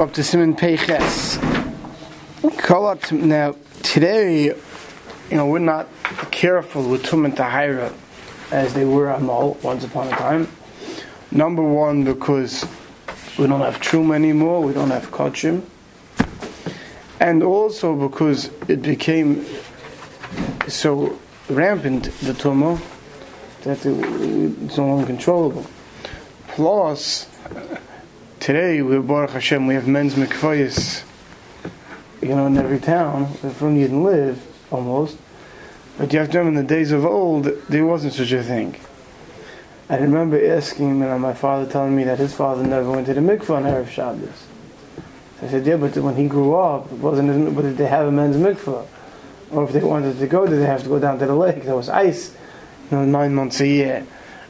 up to Simon Peiches. Now, today, you know, we're not careful with Tum and Tahira as they were on Mol once upon a time. Number one, because we don't have Trum anymore, we don't have Kachim. And also because it became so rampant, the Tumah, that it's no longer controllable. Plus, today we Baruch Hashem we have men's mikvayis, you know, in every town from you can live almost. But you have to remember in the days of old there wasn't such a thing. I remember asking you my father telling me that his father never went to the mikvah on Erev Shabbos. So I said, yeah, but when he grew up, it wasn't. But did they have a men's mikvah? Or if they wanted to go, did they have to go down to the lake? There was ice, you know, nine months a year,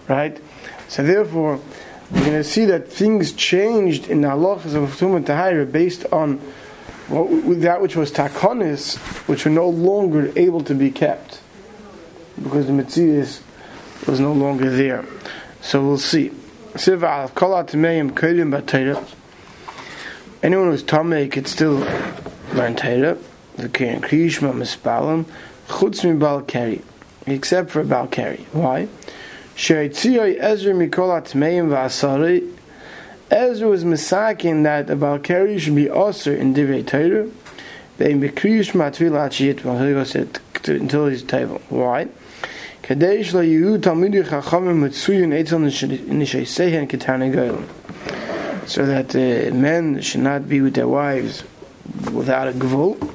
right? So therefore, we're going to see that things changed in the halachas of Tum and Tahira based on that which was takonis, which were no longer able to be kept because the Metzias was no longer there. So we'll see. Anyone who's Tomei could still learn Torah. The Keren Krishma Mispalim Chutz mi Balkari, except for Balkari. Why? Ezra Mikol Atmeim V'Asari Ezra was misaking that the Balkari should be Osir in Divrei Torah Ve'im Bekriyish Matvil Achiyit until table. Why? Kadesh la Yehu Chachamim Ketane Goyim so that uh, men should not be with their wives without a gvul.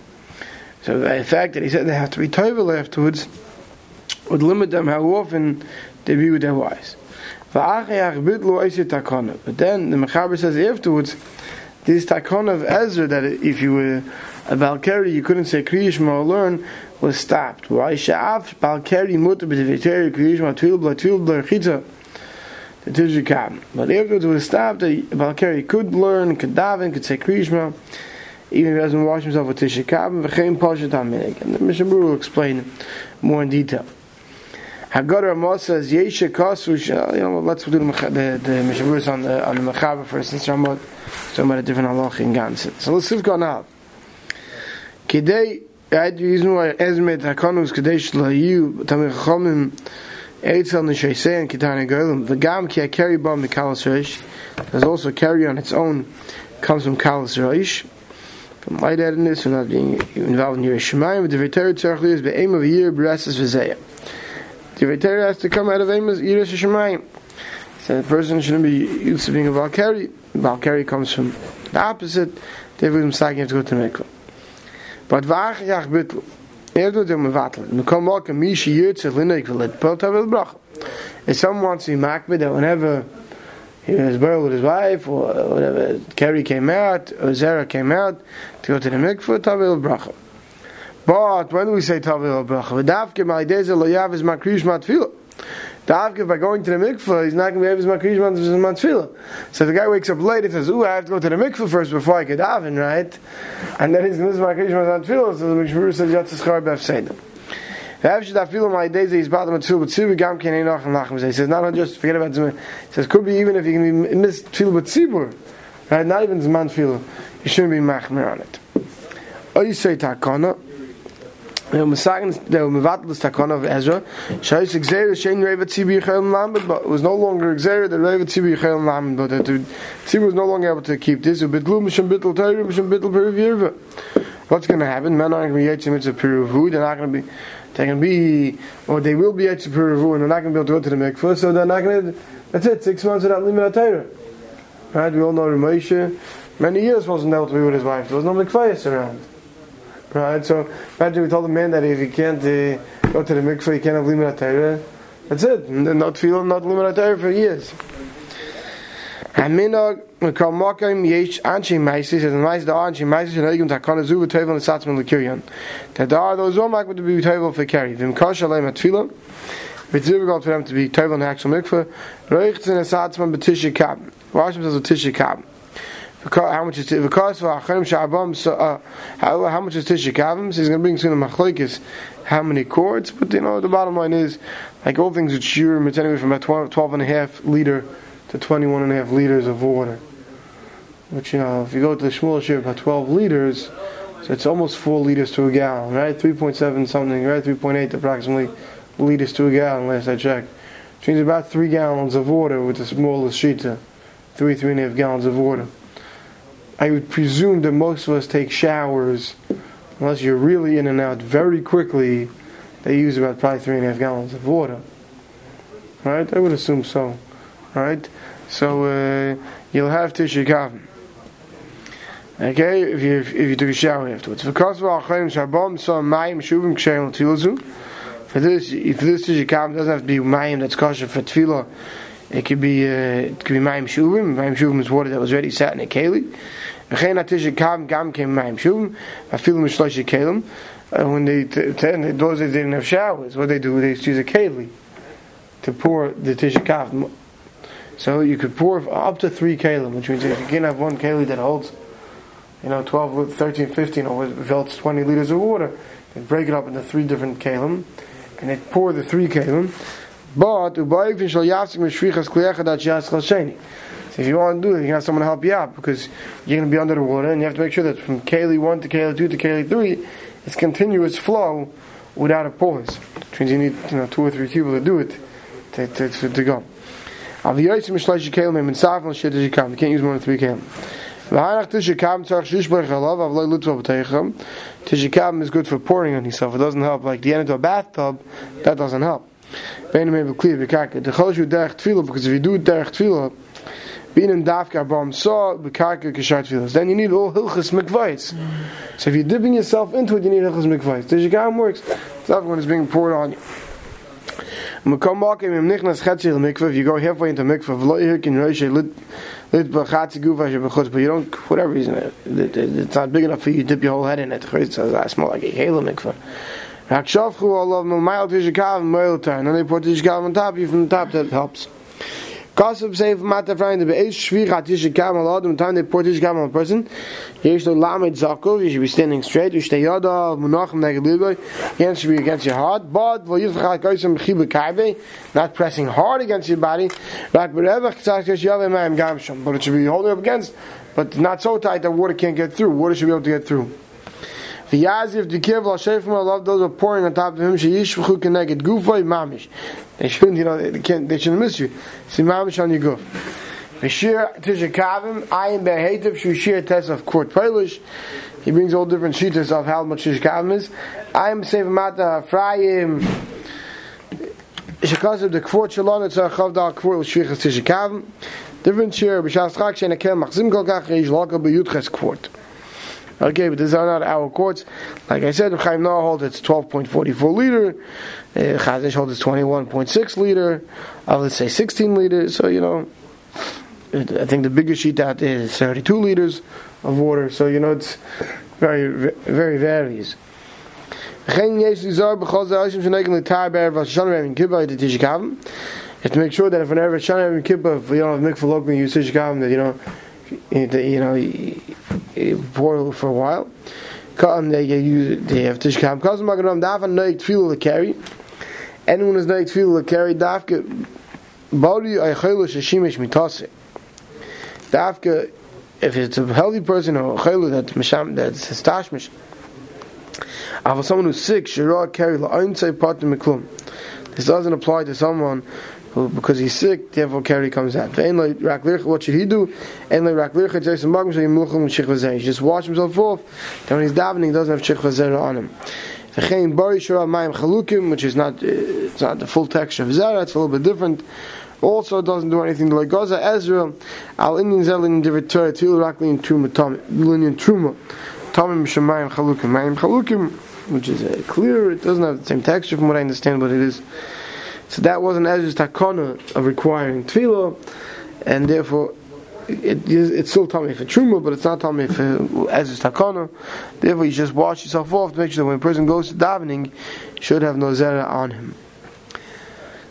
So the fact that he said they have to be toivel afterwards would limit them how often they be with their wives. But then the Mechaber says afterwards, this takon of Ezra that if you were a Balkari, you couldn't say Kriyishma or learn, was stopped. Why Sha'af Balkari mutter b'tiviteri Kriyishma twil bla twil bla chita the Tijikam. But afterwards it was stopped, a Balkari could learn, could daven, could say Kriyishma, even if he doesn't wash himself with Tishikam. And the Mishnah will explain more in detail. Haggadah Amos says, Yesha Kasu, oh, you know, let's do the, the, Mishabur on the, on the Mechaber first, since Ramot talking about a different halach in Gansit. So let's going on. Kidei, the reason why Ezmet Hakonus Kidei Tamir Eitzel Nishaysei and Ki HaKeri Bam Mikalas Reish, there's also carry on its own, comes from Kalas Reish, from lightheadedness, from not being involved in Yerushalayim, but the V'ter Tzarech Liyas Be'em of a year, B'reses The Torah has to come out of Amos Yiras Shemayim. So the person shouldn't be used to being a Balkari. Balkari comes from the opposite. They would have to go to Mikvah. But Vachach Bitlu. Er doet hem watelen. Nu kan ook een misje hier zich linnen ik. If someone wants to be makbid that whenever he was buried with his wife or whatever Kerry came out or Zara came out to go to the mikvah, tavel bracha. But when we say Tavil Bracha, V'davke ma'ideze lo yav is makrish matfila. Davke by going to the mikveh, he's not going to be able to makrish matfila. So the guy wakes up late and says, "Ooh, I have to go to the mikveh first before I get daven, right?" And then he's going to miss makrish matfila. So the Mishmur says, "You have to schar b'afsedim." He says, not just forget about Zman. He says, could be even if you can be miss tefillah with tzibur, right? Not even Zman tefillah. You shouldn't be machmer on it. Or you say takana. Wir haben sagen, der Mevatel ist Takon of Ezra, Shais Xer Shein Reva Tzibi Yichel Lamed, but was no longer Xer that Reva Tzibi Yichel Lamed, but that Tzibi was no longer able to keep this. What's going to happen? Men aren't going to be Yetzim Mitzvah Peruv, they're not going to be, going to be, or they will be Yetzim Peruv, and they're not going to be able to go to the mikvah, so they're not going to, that's it, six months without limit Torah. Right, we all know Ramesha, many years wasn't able to be with his wife, there was no mikvah around. Right? So imagine we told a man that if he can't uh, go to the mikveh, he can't have limit Torah. That's it. Not feel not limit Torah for years. Haminog call Makim Yesh Anshi Maisis says Mais Da Anshi Maisis and Egum Takana Zu Tevel and Satzman Lekirion. That there are those Zomak would be Tevel for carry. Vim Kasha Lem at Tefillah. It's difficult for them to be in the actual mikveh. Reichts in a Satzman Betisha Kab. Wash themselves with Tisha Kab how much is because for Acharim Shabam so uh, how, much is Tishikavim? So he's going to bring soon a machlekes how many cords, but you know the bottom line is like all things with shurim it's anywhere from about 12, 12 and a half liter to 21 and a half liters of water. which you know, if you go to the Shmuel Shir, about 12 liters, so it's almost 4 liters to a gallon, right? 3.7 something, right? 3.8 approximately liters to a gallon, last I checked. Which means about 3 gallons of water with the smallest shita. 3, 3.5 gallons of water. I would presume that most of us take showers, unless you're really in and out very quickly, they use about probably 3.5 gallons of water. Right? I would assume so. Right? So uh, you'll have Tisha Kavim. Okay, if you if you took a shower afterwards. Because of Achayim Shabam so Mayim Shuvim Tilazu. For this, if this Tisha Kavim doesn't have to be Mayim that's kosher for Tefillah, it could be uh, it could be Mayim Shuvim. Mayim Shuvim is water that was already sat in a keli. When they those that didn't have showers, what they do, they use a äh, keli. To pour the Tisha Kavim so you could pour up to three kalim, which means if you can have one keli that holds, you know, 12, 13, 15, or it's 20 liters of water, then break it up into three different kalim, and they pour the three kalim. But if you want to do it, you can have someone to help you out because you're going to be under the water, and you have to make sure that from keli one to keli two to keli three, it's continuous flow without a pause. Which means you need you know two or three people to do it to, to, to, to go. Shit kam. You can't use more than three kelim. V'hanach tish kam tzarch shish berach alav av loy b'teichem. Tish kam is good for pouring on yourself. It doesn't help like the end of a bathtub. That doesn't help. Bein me be clear v'kaka. The chol shu derech tefillah because if you do derech tefillah, being in dafka bam saw b'kaka kishar tefillah. Then you need all hilchas mikvayis. So if you're dipping yourself into it, you need hilchas mikvayis. Tish kam works. Not when it's being poured on you. I'm back and we're nichnas chetzi the mikvah. If you go halfway into mikveh, v'lo yihik in roishe lit lit gufa shebechutz, but you don't, for whatever reason, it, it, it's not big enough for you to dip your whole head in it. It's uh, small like a halo mikveh. Hakshavchu olav milmayel tishikav moiltar, and then they put tishikav on top you from the top, that helps. Gossip from Mateh Efraim, the Be'ez Shvir HaTish Kam Al Adam, time they pour Tish on a person, Yesh Lo Lamed Zakov, you should be standing straight, Ushtei Yoda, Munachim Neged Liboy, your hands should be against your heart, but, Vo Yitz Chal Koysam Chibu not pressing hard against your body, Rak Berevach Tzach Yesh Yaveh Mayim Gamsham, but it should be holding up against, but not so tight that water can't get through, water should be able to get through. V'yaziv dikiv la shefim love those are pouring on top of him sheyishvchu keneged gufay mamish. They shouldn't, you know, they can't, they shouldn't miss you. See mamish on your guf. V'shir tisha kavim ayin behetiv shu shir test of court polish. He brings all different sheets of how much tisha kavim is. Ayin save Mateh Efraim. Shekasav the kvort shalom it's a chavdal kvort shvichas tisha kavim. Different shir b'shas chak shein akel machzim kol kach reish laka b'yudches kvort. Okay, but these are not our courts. Like I said, Chaim Naeh holds it's 12.44 liter. Uh, Chazon Ish holds it's 21.6 liter. Uh, let's say 16 liters. So, you know, I think the biggest sheet out there is 32 liters of water. So, you know, it's very, very varies. You have to make sure that if whenever Shana Kippur, if you don't have mikvah local, you use that you know, you know, boil for a while. They use they have tishkam. Kazim magadam dafa noik tefillah to carry. Anyone who's noik tefillah carry dafka body aychelu sheshimish mitase. Dafka if it's a healthy person or chaylu that's misham that's stashmish. If someone who's sick, shirah carry la'oin patim miklum. This doesn't apply to someone because he's sick, therefore carry comes out. What should he do? He just wash himself off. Then when he's davening, he doesn't have shich on him. Which is not, it's not the full texture of zera, it's a little bit different. Also, doesn't do anything like Gaza, Ezra, Al Indian Zelin Divitor, Til Rakli and Truma, Tom, Linian Truma, Tomim Shemayim Chalukim, Mayim Chalukim, which is uh, clear, it doesn't have the same texture from what I understand, but it is so that wasn't Ezra's takana of requiring tefillah, and therefore it, it's still tummy for truma, but it's not tummy for Ezra's takana. Therefore, you just wash yourself off to make sure that when a person goes to davening, should have no zera on him.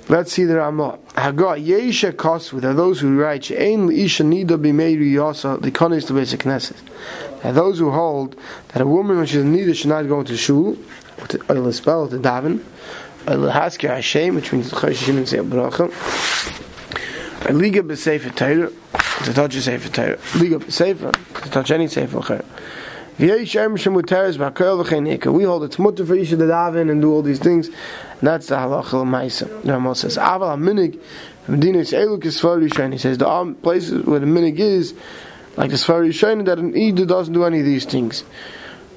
Let's see the Ramah. Haga Yesha Kosvu. There are those who write She'ein Isha Nida B'Meiri Yasa the Konis to basic Knesset. There are those who hold that a woman when she's needed should not go to shul, or to uh, spell to daven, Hasker Hashem, which means Choshin and Seil Bracha. A Liga B'Sefer Torah, to touch a Sefer Torah. Liga Sefer, to touch any Sefer Torah. We hold it's mutter for Isha to daven and do all these things. And that's the halacha l'maisa. The Rambam says, Aval ha-minig, Medina is Eluk is Sfar He says, the um, places where the minig is, like the Sfar Yishayni, that an Eid doesn't do any of these things.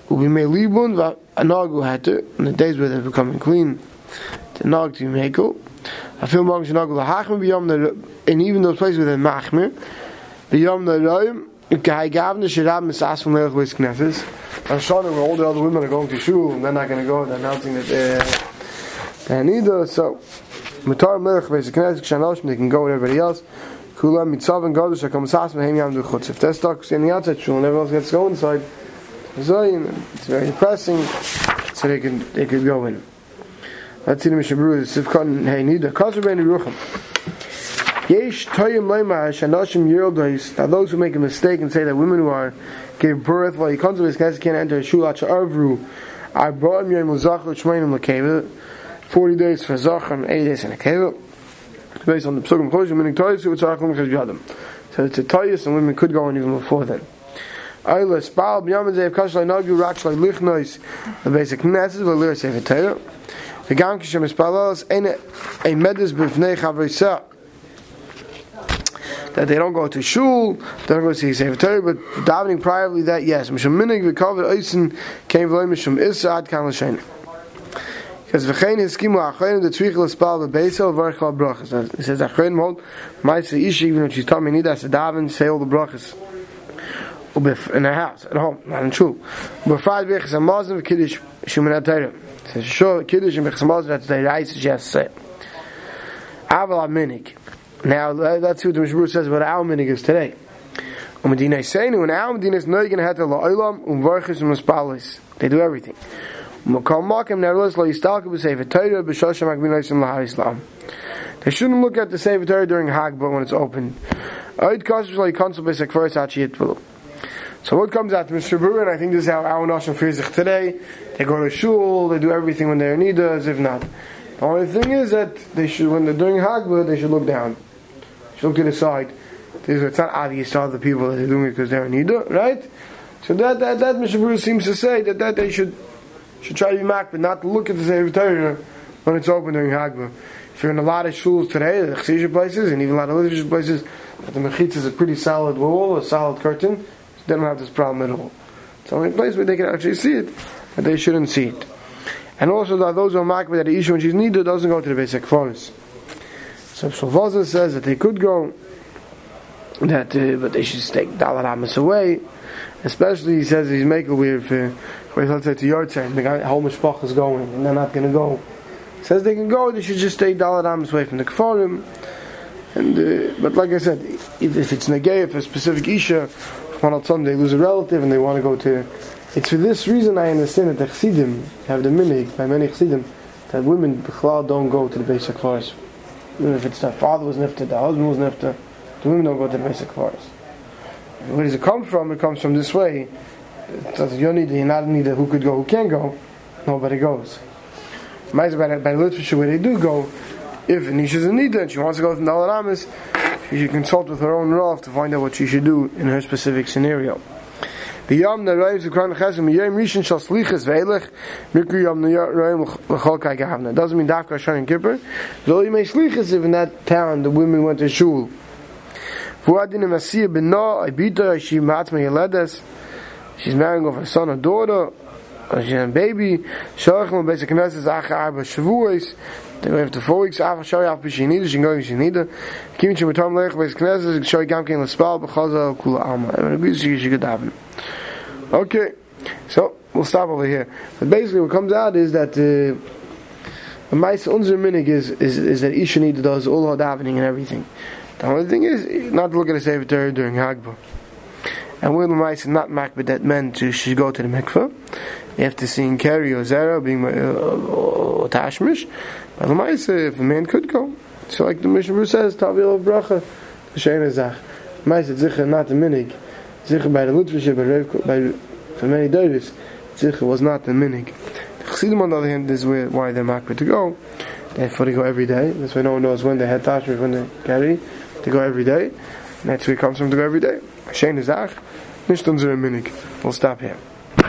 We may leave one, Nagu had in the days where they're becoming clean, Nag to Meko. I feel Mag Nagu Lahachim beyond the, and even those places where they're Machmir, beyond the Roim, Guy Gavna should have Misas from Leilach Beis Knefes. On Shana, where all the other women are going to shul, and they're not going to go, they're announcing that they're, neither, so, Mutar Melech Beis Knesset, Kshanoshim, they can go with everybody else. Kula Mitzav and Godesh, Hakam Sas, Mehem Yam Duchutz. If they're stuck in the outside shul and everyone else gets to go inside, it's very depressing, so they can, they could go in. Let's see the Mishabru, the Sivkon, Hey Nida, Kasr Ben Rucham. Yesh toyim leimar shanashim yirdois. Now those who make a mistake and say that women who are gave birth while he comes to his guys can't enter a shul avru. I brought him yom l'zachar shmeinim lekeva. Forty days for zachar and eighty days in a keva. Based on the psukim choshim meaning toyis who tzarach l'mechaz b'yadam. So it's a toyis and women could go in even before then. Ayla spal b'yam zev kashlai nagu rak shlai lichnois the basic knesses v'lir sefer Torah. Gam kishem ispalos ein a medus that they don't go to shul, they don't go to see Sefer Torah, but davening privately that yes, mishum minig v'kovet oisin came v'loy mishum issa ad kan l'shein. Because v'chein hiskimu achayim the tzvich l'spal v'beisel v'archal brachas. It says achayim hold, say ishi even if she's telling me need us to daven, say all the brachas. In her house, at home, not in shul. B'frad b'echas ha-mazim v'kiddush shumin. It says sure, kiddush and has to say. Aval ha-minig. Now that's what the Mishmur says about our minig is today. Umedina Seinu and our Medina is noigen het la olam um varchis um spalis. They do everything. B'shosha makbinaisim lahar Islam. They shouldn't look at the Sefer Torah during Hagbah when it's open. Oid kosher like konsul b'sek first. So what comes out to Mr. And I think this is how our Nashim feels today. They go to shul, they do everything when they're Nida, as if not. The only thing is that they should, when they're doing Hagbah, they should look down should look to the side. It's not obvious to other people that they're doing it because they're Nida, right? So that that that Mishnah seems to say that, that they should should try to be mak, but not look at the Sefer Torah when it's open during Hagbah. If you're in a lot of shuls today, the chesisha places, and even a lot of Litvische places, the mechitz is a pretty solid wall, a solid curtain, they don't have this problem at all. It's the only place where they can actually see it, but they shouldn't see it. And also that those who are makbid that the issue when she's needed doesn't go to the basic forest. So Shalvaza says that they could go, that uh, but they should take Dalar Amos away. Especially, he says he's making weird for, for let's say to time, the guy, whole mishpach is going, and they're not going to go. Says they can go, they should just stay Dalar Amos away from the Kfarim. And, uh, but like I said, if, if it's Negei, for a specific Isha, of some they lose a relative and they want to go to. It's for this reason I understand that the Chassidim have the minig, by many Chassidim, that women don't go to the basic forest even if it's the father was nifted, the husband was nifted, the women don't go to the basic forest. Where does it come from? It comes from this way. You need you're not need who could go, who can't go. Nobody goes. By, by Litvische where they do go, if Nisha's in need and she wants to go to Dalaramis, she should consult with her own Rav to find out what she should do in her specific scenario. Biyam Naraim Zukran Chesem Yom Rishon Shal Slichas Ve'elech Mikri Yom Naraim L'chol Kai Gavna. Doesn't mean Dafka Hashan and Kippur. Though you may Slichas if in that town the women went to shul. Fuadin Masiyah B'na Ibita She Matma Yeledes. She's marrying off her son or daughter. Shinida. Kim L'Spal B'Chaza Kula Alma. Okay, so we'll stop over here. But basically, what comes out is that uh, the mice unser minig is, is is that Isha does all her davening and everything. The only thing is not to look at a Sefer during Hagbah. And when the mice not makbid that men to should go to the mikveh, you seeing to carry or zera being uh, or tashmish. But mice, if a man could go, so like the Mishnah says, Tavil bracha, the Shayna Zach. Mice, it's not the minig. Zicher by the Litvische, by, for many days, Zicher was not the minig. The Chassidim on the other hand, is where, why they're makbid to go. They go every day. That's why no one knows when they had tashmish, when they carry. They go every day. Next week comes from to go every day. Shane is ach. Nicht unsere Minig. We'll stop here.